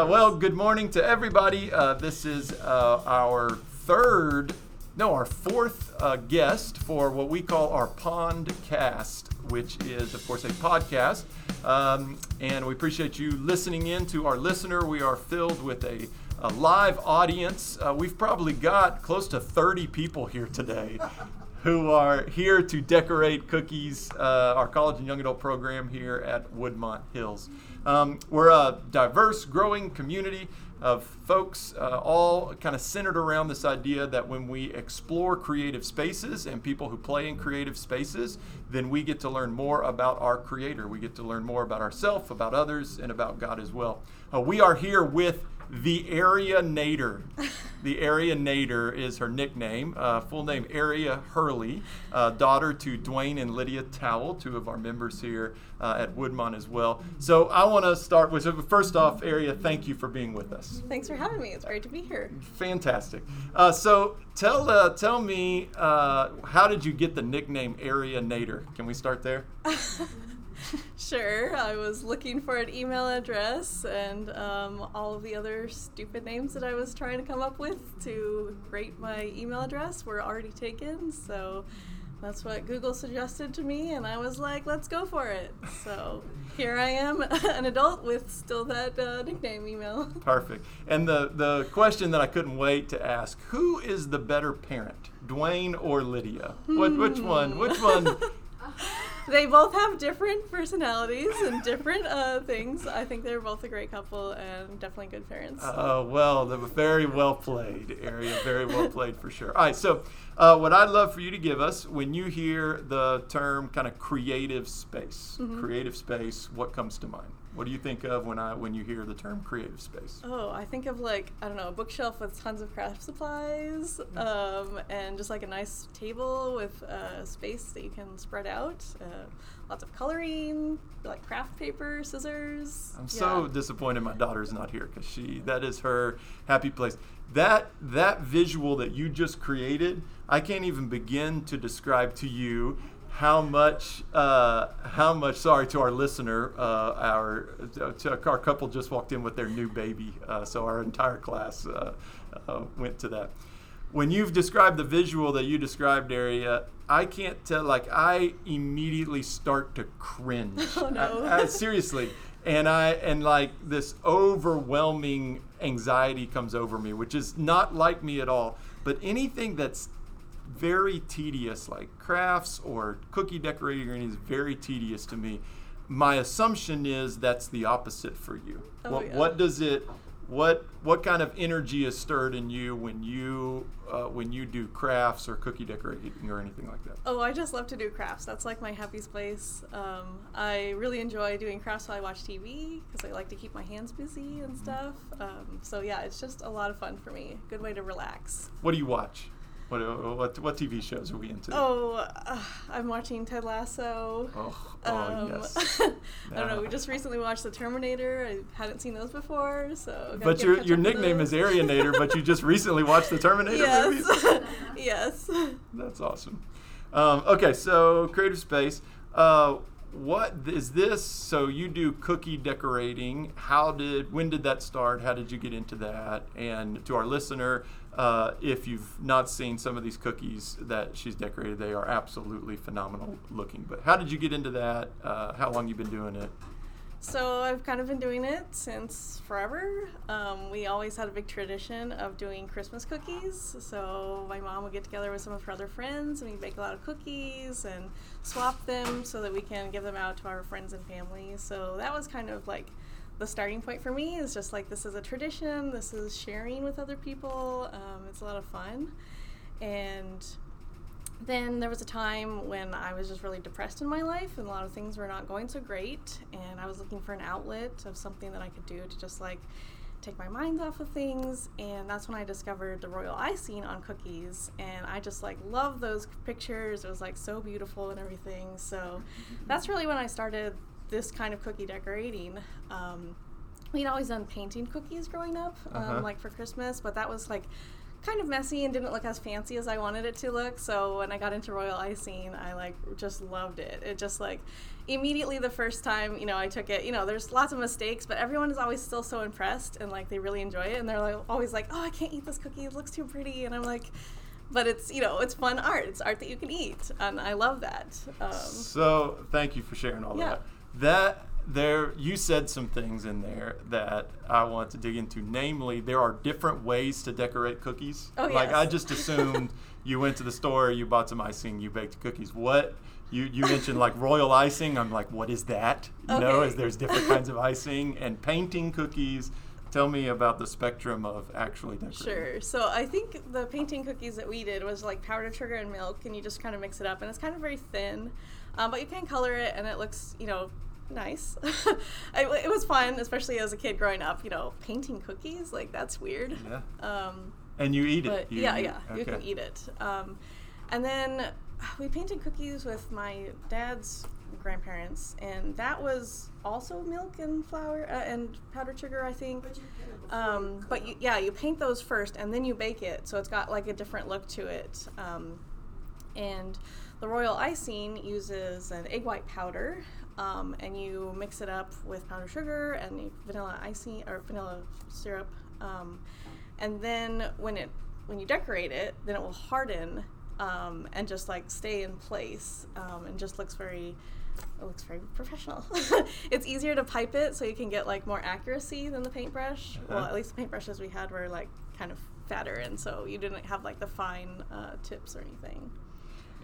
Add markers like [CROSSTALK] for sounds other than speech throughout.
Uh, well, good morning to everybody. Uh, this is uh, our third, no, our fourth uh, guest for what we call our Pond Cast, which is, of course, a podcast. Um, and we appreciate you listening in to our listener. We are filled with a, a live audience. Uh, we've probably got close to 30 people here today. Who are here to decorate cookies, uh, our college and young adult program here at Woodmont Hills. Um, we're a diverse, growing community of folks, uh, all kind of centered around this idea that when we explore creative spaces and people who play in creative spaces, then we get to learn more about our Creator. We get to learn more about ourselves, about others, and about God as well. Uh, we are here with the Ayreanator. the Ayreanator is her nickname. Uh, full name Ayrea Hurley, uh, daughter to Dwayne and Lydia Towell, two of our members here uh, at Woodmont as well. So I want to start with first off, Ayrea, thank you for being with us. Thanks for having me. It's great to be here. Fantastic. Uh, so tell uh, tell me, uh, how did you get the nickname Ayreanator? Can we start there? [LAUGHS] [LAUGHS] sure. I was looking for an email address and um, all of the other stupid names that I was trying to come up with to rate my email address were already taken. So that's what Google suggested to me, and I was like, let's go for it. So here I am, [LAUGHS] an adult with still that uh, nickname email. [LAUGHS] Perfect. And the, the question that I couldn't wait to ask who is the better parent, Dwayne or Lydia? What, which one? Which one? They both have different personalities and different uh, things. I think they're both a great couple and definitely good parents. Oh, uh, well, they're very well played, Ayrea. Very well played for sure. All right, so uh, what I'd love for you to give us when you hear the term kind of creative space, mm-hmm. creative space, what comes to mind? What do you think of when I when you hear the term creative space? Oh, I think of like I don't know a bookshelf with tons of craft supplies, um, and just like a nice table with uh, space that you can spread out. Uh, lots of coloring, like craft paper, scissors. I'm yeah. so disappointed my daughter's not here because she that is her happy place. That that visual that you just created, I can't even begin to describe to you how much uh, how much sorry to our listener uh, our our couple just walked in with their new baby uh, so our entire class uh, uh, went to that. When you've described the visual that you described Ayrea i can't tell like i immediately start to cringe. [LAUGHS] Oh, no. I, I, seriously. And i and like this overwhelming anxiety comes over me which is not like me at all. But anything that's very tedious, like crafts or cookie decorating or anything is very tedious to me. My assumption is that's the opposite for you. Oh, what, yeah. what does it? What what kind of energy is stirred in you when you uh, when you do crafts or cookie decorating or anything like that? Oh, I just love to do crafts. That's like my happiest place. Um, I really enjoy doing crafts while I watch TV because I like to keep my hands busy and stuff. Um, so yeah, it's just a lot of fun for me. Good way to relax. What do you watch? What, what, what TV shows are we into? Oh, uh, I'm watching Ted Lasso. Oh, oh um, yes. [LAUGHS] I don't know. We just recently watched The Terminator. I hadn't seen those before, so. But your your nickname is Ayreanator, but you just recently watched the Terminator yes. movies. [LAUGHS] yes. That's awesome. Um, okay, so creative space. Uh, what is this? So you do cookie decorating. How did when did that start? How did you get into that? And to our listener, uh, if you've not seen some of these cookies that she's decorated, they are absolutely phenomenal looking. But how did you get into that? Uh, how long you been doing it? So I've kind of been doing it since forever. Um, we always had a big tradition of doing Christmas cookies. So my mom would get together with some of her other friends, and we'd bake a lot of cookies and swap them so that we can give them out to our friends and family. So that was kind of like the starting point for me is just like this is a tradition, this is sharing with other people. Um, it's a lot of fun. And then there was a time when I was just really depressed in my life and a lot of things were not going so great. And I was looking for an outlet of something that I could do to just like take my mind off of things and that's when i discovered the royal icing on cookies and i just like love those pictures it was like so beautiful and everything so that's really when i started this kind of cookie decorating. Um, we'd always done painting cookies growing up, um, uh-huh. like for Christmas, but that was like kind of messy and didn't look as fancy as I wanted it to look. So when I got into royal icing, I like just loved it. It just like immediately the first time, you know, I took it, you know, there's lots of mistakes, but everyone is always still so impressed and like they really enjoy it and they're like always like, "Oh, I can't eat this cookie. It looks too pretty." And I'm like, but it's you know it's fun art it's art that you can eat and i love that um, so thank you for sharing all Yeah. that that there you said some things in there that i want to dig into. Namely there are different ways to decorate cookies. Oh, like yes. i just [LAUGHS] assumed you went to the store you bought some icing you baked cookies. What you, you mentioned like royal icing. I'm like what is that? You know is there's different kinds of icing and painting cookies. Tell me about the spectrum of actually decorating. Sure. So I think the painting cookies that we did was like powdered sugar and milk, and you just kind of mix it up, and it's kind of very thin, um, but you can color it, and it looks, you know, nice. [LAUGHS] I, it was fun, especially as a kid growing up. You know, painting cookies like that's weird. yeah Um, and you eat it You- yeah, you- yeah, you can eat it. Um, and then we painted cookies with my dad's grandparents, and that was also milk and flour uh, and powdered sugar, I think. Um, but you, yeah, you paint those first, and then you bake it, so it's got like a different look to it. Um, and the royal icing uses an egg white powder, um, and you mix it up with powdered sugar and vanilla icing or vanilla syrup. Um, and then when it when you decorate it, then it will harden um, and just like stay in place, um, and just looks very it looks very professional. [LAUGHS] it's easier to pipe it so you can get like more accuracy than the paintbrush. Well, Uh-huh. at least the paintbrushes we had were like kind of fatter, and so you didn't have like the fine uh, tips or anything.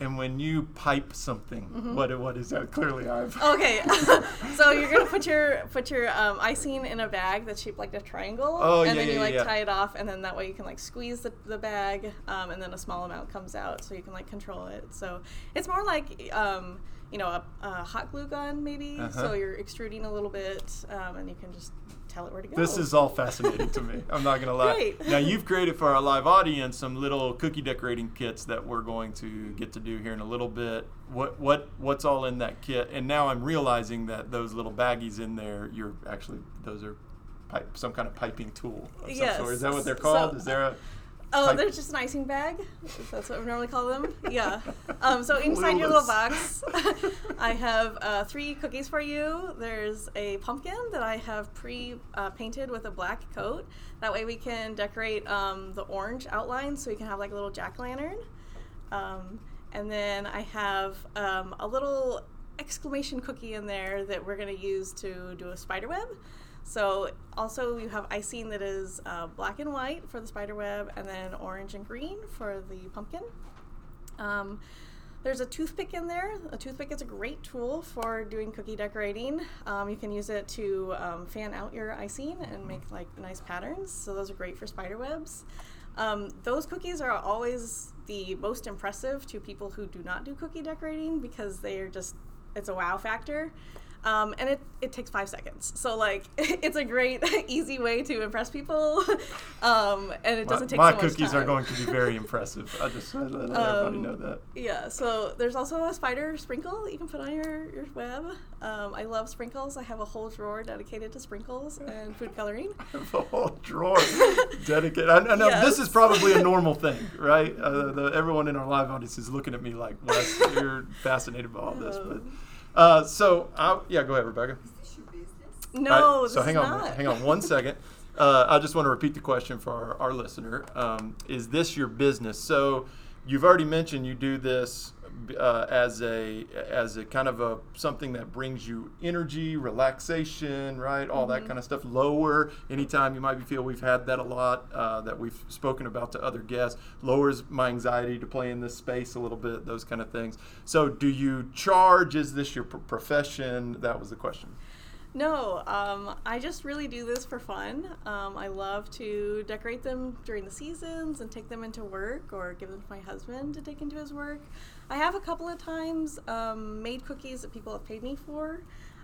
And when you pipe something, Mm-hmm. what what is that? Clearly, I've. [LAUGHS] Okay, [LAUGHS] so you're gonna put your put your um, icing in a bag that's shaped like a triangle, Oh, and yeah, then you yeah, like yeah. tie it off, and then that way you can like squeeze the, the bag, um, and then a small amount comes out, so you can like control it. So it's more like um, you know a, a hot glue gun maybe. Uh-huh. So you're extruding a little bit, um, and you can just tell it where to go. This is all fascinating to me. I'm not gonna [LAUGHS] lie. Great. Now you've created for our live audience some little cookie decorating kits that we're going to get to do here in a little bit. What what what's all in that kit? And now I'm realizing that those little baggies in there, you're actually those are pipe some kind of piping tool of some Yes. sort. Is that what they're So- called? Is there a Oh, Pipe- they're just an icing bag. That's what we normally call them. Yeah. [LAUGHS] Um, so inside your little box, [LAUGHS] I have uh, three cookies for you. There's a pumpkin that I have pre-painted with a black coat. That way we can decorate um, the orange outline, so we can have like a little jack lantern. Um, and then I have um, a little exclamation cookie in there that we're going to use to do a spider web. So also you have icing that is uh, black and white for the spider web, and then orange and green for the pumpkin. Um, there's a toothpick in there. A toothpick is a great tool for doing cookie decorating. Um, you can use it to um, fan out your icing and make like nice patterns. So those are great for spider webs. Um, those cookies are always the most impressive to people who do not do cookie decorating because they are just it's a wow factor. Um, and it, it takes five seconds. So like [LAUGHS] it's a great [LAUGHS] easy way to impress people. [LAUGHS] um, and it doesn't take my so cookies are going to be very impressive. I just let everybody Um, know that. Yeah, so there's also a spider sprinkle that you can put on your, your web. Um, I love sprinkles. I have a whole drawer dedicated to sprinkles and food coloring. the whole drawer dedicated. I, I know this is probably a normal thing, right? Uh, the, everyone in our live audience is looking at me like, Wes, you're fascinated by all this. But uh, so, i yeah, go ahead, Rebecca. Is this your business? No, All right, this so is hang on, not. hang on one second. Uh, I just want to repeat the question for our, our listener. Um, is this your business? So you've already mentioned you do this uh, as a as a kind of a something that brings you energy, relaxation, right? All Mm-hmm. that kind of stuff. Lower anytime you might feel we've had that a lot uh, that we've spoken about to other guests. Lowers my anxiety to play in this space a little bit. Those kind of things. So do you charge? Is this your pr- profession? That was the question. No, um, I just really do this for fun. Um, I love to decorate them during the seasons and take them into work or give them to my husband to take into his work. I have a couple of times um, made cookies that people have paid me for.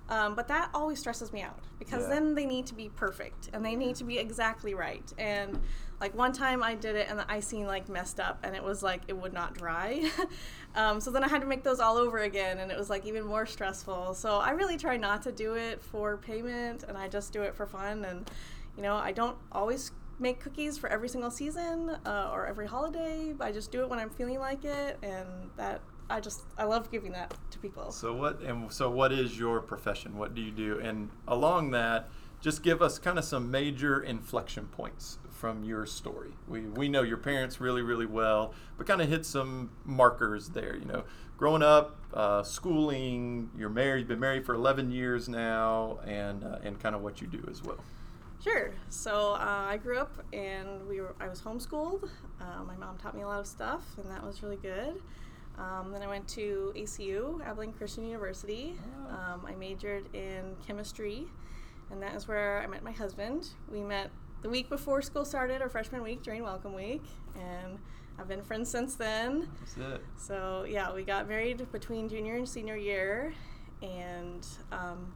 Um, but that always stresses me out because Yeah. then they need to be perfect and they need to be exactly right. And like one time I did it and the icing like messed up and it was like it would not dry. [LAUGHS] um, so then I had to make those all over again and it was like even more stressful. So I really try not to do it for payment and I just do it for fun. And you know, I don't always make cookies for every single season uh, or every holiday. I just do it when I'm feeling like it, and that I just I love giving that to people. So what and so what is your profession? What do you do? And along that, just give us kind of some major inflection points from your story. We we know your parents really really well, but kind of hit some markers there. You know, growing up, uh, schooling, you're married, You've been married for 11 years now, and uh, and kind of what you do as well. Sure. So uh, I grew up and we were I was homeschooled. Uh, my mom taught me a lot of stuff, and that was really good. Um, then I went to ACU, Abilene Christian University. Ah. Um, I majored in chemistry, and that is where I met my husband. We met the week before school started, our freshman week during Welcome Week, and I've been friends since then. That's it. So yeah, we got married between junior and senior year, and um,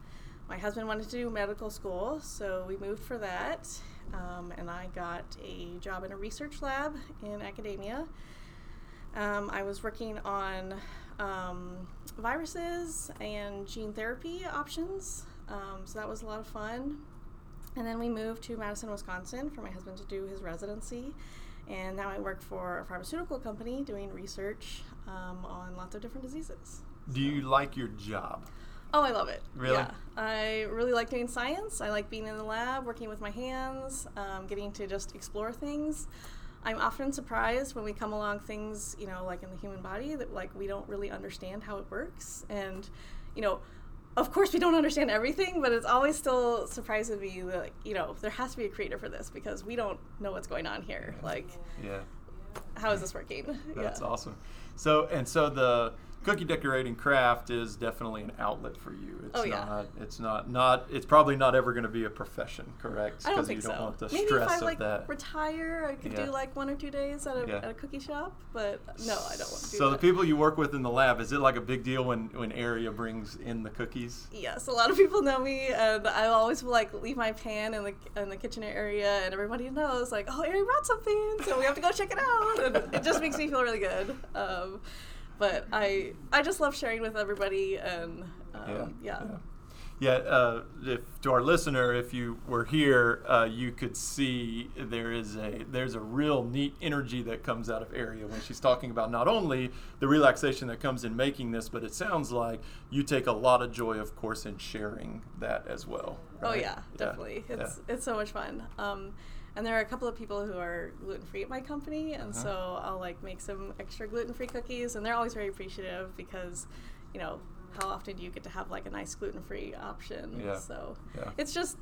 my husband wanted to do medical school, so we moved for that. Um, and I got a job in a research lab in academia. Um, I was working on um, viruses and gene therapy options, um, so that was a lot of fun. And then we moved to Madison, Wisconsin for my husband to do his residency. And now I work for a pharmaceutical company doing research um, on lots of different diseases. Do you like your job? Oh, I love it. Really? Yeah. I really like doing science. I like being in the lab, working with my hands, um, getting to just explore things. I'm often surprised when we come along things, you know, like in the human body that like we don't really understand how it works. And, you know, of course we don't understand everything, but it's always still surprising to me that, like, you know, there has to be a creator for this because we don't know what's going on here. Like, Yeah. how is this working? That's yeah. awesome. So and so the cookie decorating craft is definitely an outlet for you. It's Oh, yeah. not it's not not it's probably not ever going to be a profession, correct? I don't think you don't so. want the Maybe stress if I of like that. retire, I could Yeah. do like one or two days at a, Yeah. at a cookie shop. But no, I don't want to do so that. the people you work with in the lab, is it like a big deal when when Ayrea brings in the cookies? Yes, a lot of people know me, and I always will like leave my pan in the in the kitchen area, and everybody knows like, oh, Ari brought something, so we have to go check it out, [LAUGHS] and it just makes me feel really good. Um, but I I just love sharing with everybody, and um, yeah. yeah. Yeah, uh, if to our listener, if you were here, uh, you could see there is a there's a real neat energy that comes out of Ayrea when she's talking about not only the relaxation that comes in making this, but it sounds like you take a lot of joy, of course, in sharing that as well. Oh right? yeah, definitely. yeah. It's it's so much fun. Um, and there are a couple of people who are gluten free at my company, and Uh-huh. so I'll like make some extra gluten free cookies, and they're always very appreciative because, you know, how often do you get to have like a nice gluten free option? Yeah. So Yeah. it's just,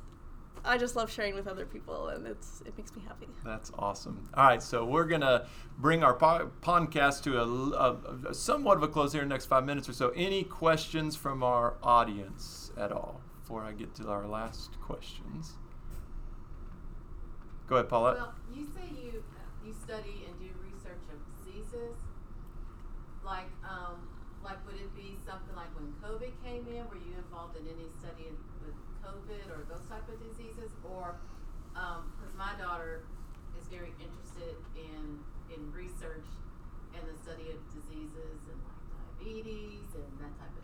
I just love sharing with other people, and it's it makes me happy. That's awesome. All right, so we're gonna bring our po- podcast to a, a- a somewhat of a close here in the next five minutes or so. Any questions from our audience at all before I get to our last questions? Go ahead, Paulette. Well, you say you you study and do research of diseases. Like, um, like would it be something like when COVID came in? Were you involved in any study with COVID or those type of diseases? Or because my daughter is very interested in in research and the study of diseases and like diabetes and that type of.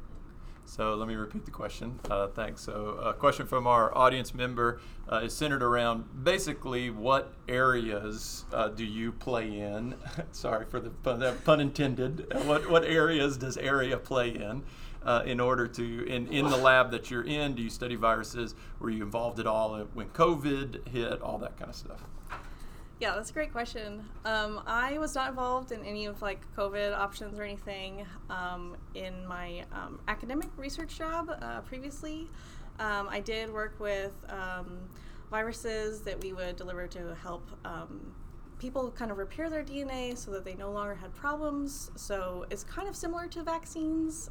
So let me repeat the question. Uh, thanks. So a question from our audience member uh, is centered around basically what areas uh, do you play in? [LAUGHS] Sorry for the pun, pun intended. Uh, what what areas does Ayrea play in? Uh, in order to in, in the lab that you're in, do you study viruses? Were you involved at all when COVID hit? All that kind of stuff. Yeah, that's a great question. Um, I was not involved in any of like COVID options or anything um, in my um, academic research job uh, previously. Um, I did work with um, viruses that we would deliver to help um, people kind of repair their DNA so that they no longer had problems. So it's kind of similar to vaccines.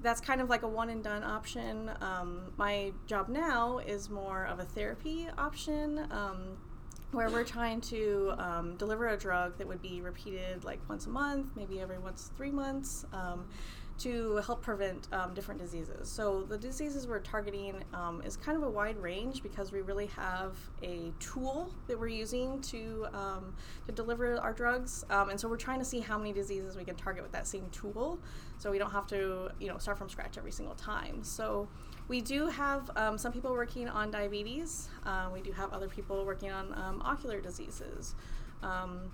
That's kind of like a one and done option. My job now is more of a therapy option. Where we're trying to um, deliver a drug that would be repeated like once a month, maybe every once three months, um, to help prevent um, different diseases. So the diseases we're targeting um, is kind of a wide range because we really have a tool that we're using to um, to deliver our drugs, um, and so we're trying to see how many diseases we can target with that same tool, so we don't have to you know start from scratch every single time. So we do have um, some people working on diabetes. Uh, we do have other people working on um, ocular diseases. Um,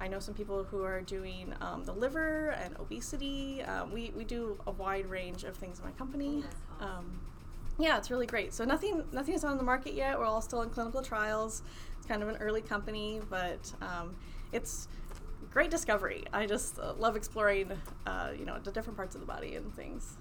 I know some people who are doing um, the liver and obesity. Um, we, we do a wide range of things in my company. Oh. Um, yeah, it's really great. So nothing nothing is on the market yet. We're all still in clinical trials. It's kind of an early company, but um, it's great discovery. I just uh, love exploring, uh, you know, the different parts of the body and things.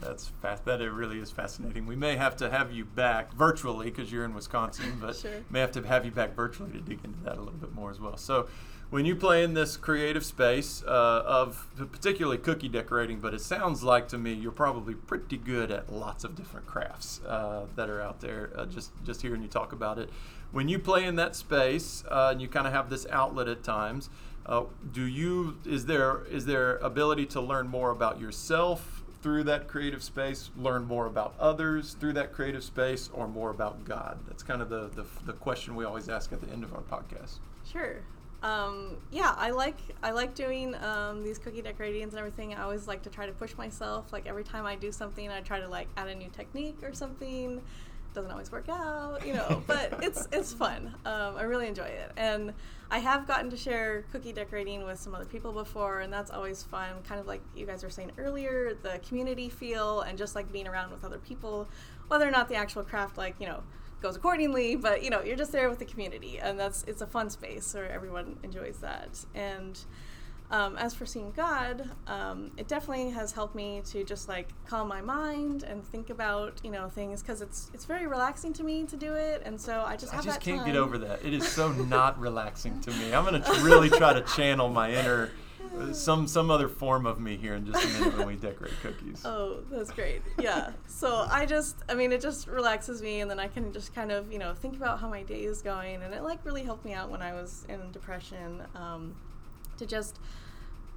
That's fast. That it really is fascinating. We may have to have you back virtually because you're in Wisconsin, but Sure. may have to have you back virtually to dig into that a little bit more as well. So, when you play in this creative space uh, of particularly cookie decorating, but it sounds like to me you're probably pretty good at lots of different crafts uh, that are out there. Uh, just just hearing you talk about it, when you play in that space uh, and you kind of have this outlet at times. Uh, do you is there is there ability to learn more about yourself through that creative space, learn more about others through that creative space, or more about God? That's kind of the, the, the question we always ask at the end of our podcast. Sure. Um, yeah, I like I like doing um, these cookie decorations and everything. I always like to try to push myself. Like every time I do something, I try to like add a new technique or something. Doesn't always work out, you know, but it's it's fun. Um, I really enjoy it, and I have gotten to share cookie decorating with some other people before, and that's always fun. Kind of like you guys were saying earlier, the community feel and just like being around with other people, whether or not the actual craft, like you know, goes accordingly but you know you're just there with the community and that's it's a fun space where everyone enjoys that and um, as for seeing god um, it definitely has helped me to just like calm my mind and think about you know things because it's it's very relaxing to me to do it and so i just I just can't time. get over that. It is so not relaxing to me. I'm going to really try to channel my inner, uh, some some other form of me here in just a minute when we decorate cookies. Oh, that's great. Yeah. So I just, I mean, it just relaxes me, and then I can just kind of, you know, think about how my day is going, and it like really helped me out when I was in depression, um, to just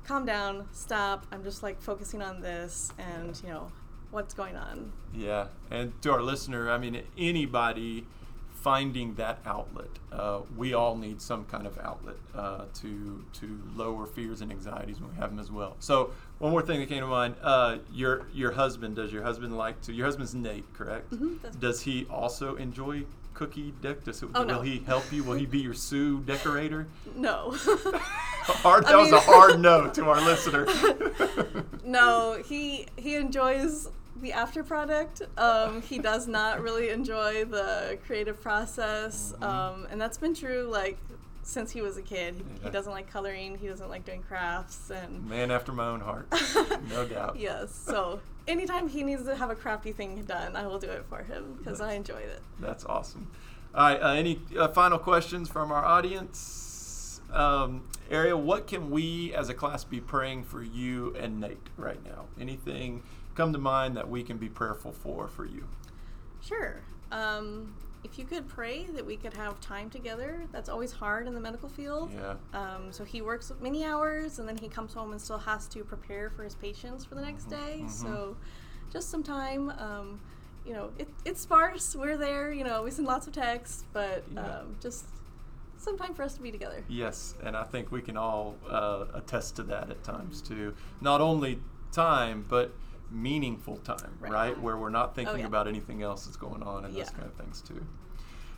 calm down, stop. I'm just like focusing on this, and you know, what's going on. Yeah, and to our listener, I mean, anybody finding that outlet, uh, we all need some kind of outlet uh, to to lower fears and anxieties when we have them as well. So, one more thing that came to mind: uh, your your husband. Does your husband like to? Your husband's Nate, correct? Mhm, Does he also enjoy cookie deck? Does, Oh, will no. he help you? Will he be your sous decorator? No. [LAUGHS] [LAUGHS] Hard. I That was a hard no to our listener. [LAUGHS] no, he he enjoys the after product. Um, he does not really enjoy the creative process, Mhm. um, and that's been true like since he was a kid. He, Yeah. he doesn't like coloring. He doesn't like doing crafts, and Man after my own heart, [LAUGHS] no doubt. yes. So anytime he needs to have a crafty thing done, I will do it for him because I enjoyed it. That's awesome. All right. Uh, any uh, final questions from our audience? Um, Ariel, what can we as a class be praying for you and Nate right now? Anything come to mind that we can be prayerful for for you? Sure. Um, if you could pray that we could have time together, that's always hard in the medical field. Yeah. Um, so he works many hours and then he comes home and still has to prepare for his patients for the next Mhm, day. mhm. So just some time. Um, you know, it, it's sparse. We're there. You know, we send lots of texts, but Yeah. um, just some time for us to be together. Yes, and I think we can all uh, attest to that at times too. Not only time, but meaningful time, right? Right. Where we're not thinking yeah. about anything else that's going on and those kind of things too.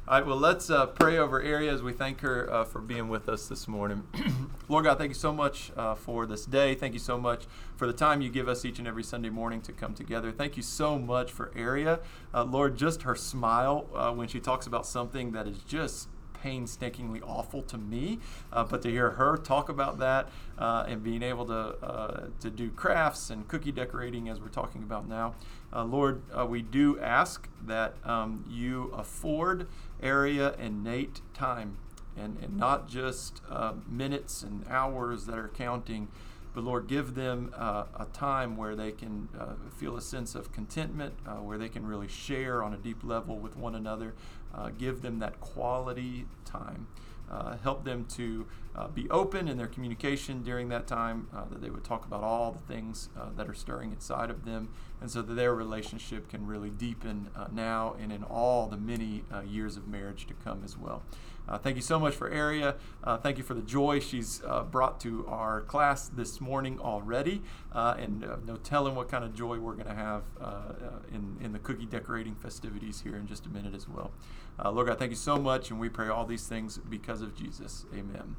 All right, well, let's uh, pray over Ayrea as we thank her uh, for being with us this morning. [CLEARS THROAT] Lord God, thank you so much uh, for this day. Thank you so much for the time you give us each and every Sunday morning to come together. Thank you so much for Ayrea. Uh, Lord, just her smile uh, when she talks about something that is just painstakingly awful to me, uh, but to hear her talk about that uh, and being able to uh, to do crafts and cookie decorating as we're talking about now, uh, Lord, uh, we do ask that um, you afford Ayrea and Nate time, and and not just minutes and hours that are counting. But Lord, give them uh, a time where they can uh, feel a sense of contentment, uh, where they can really share on a deep level with one another. Uh, give them that quality time uh, help them to uh, be open in their communication during that time, uh, that they would talk about all the things uh, that are stirring inside of them, and so that their relationship can really deepen uh, now and in all the many uh, years of marriage to come as well. thank you so much for Ayrea. thank you for the joy she's brought to our class this morning already, and no telling what kind of joy we're going to have in, in the cookie decorating festivities here in just a minute as well. Uh, Lord God, thank you so much, and we pray all these things because of Jesus. Amen.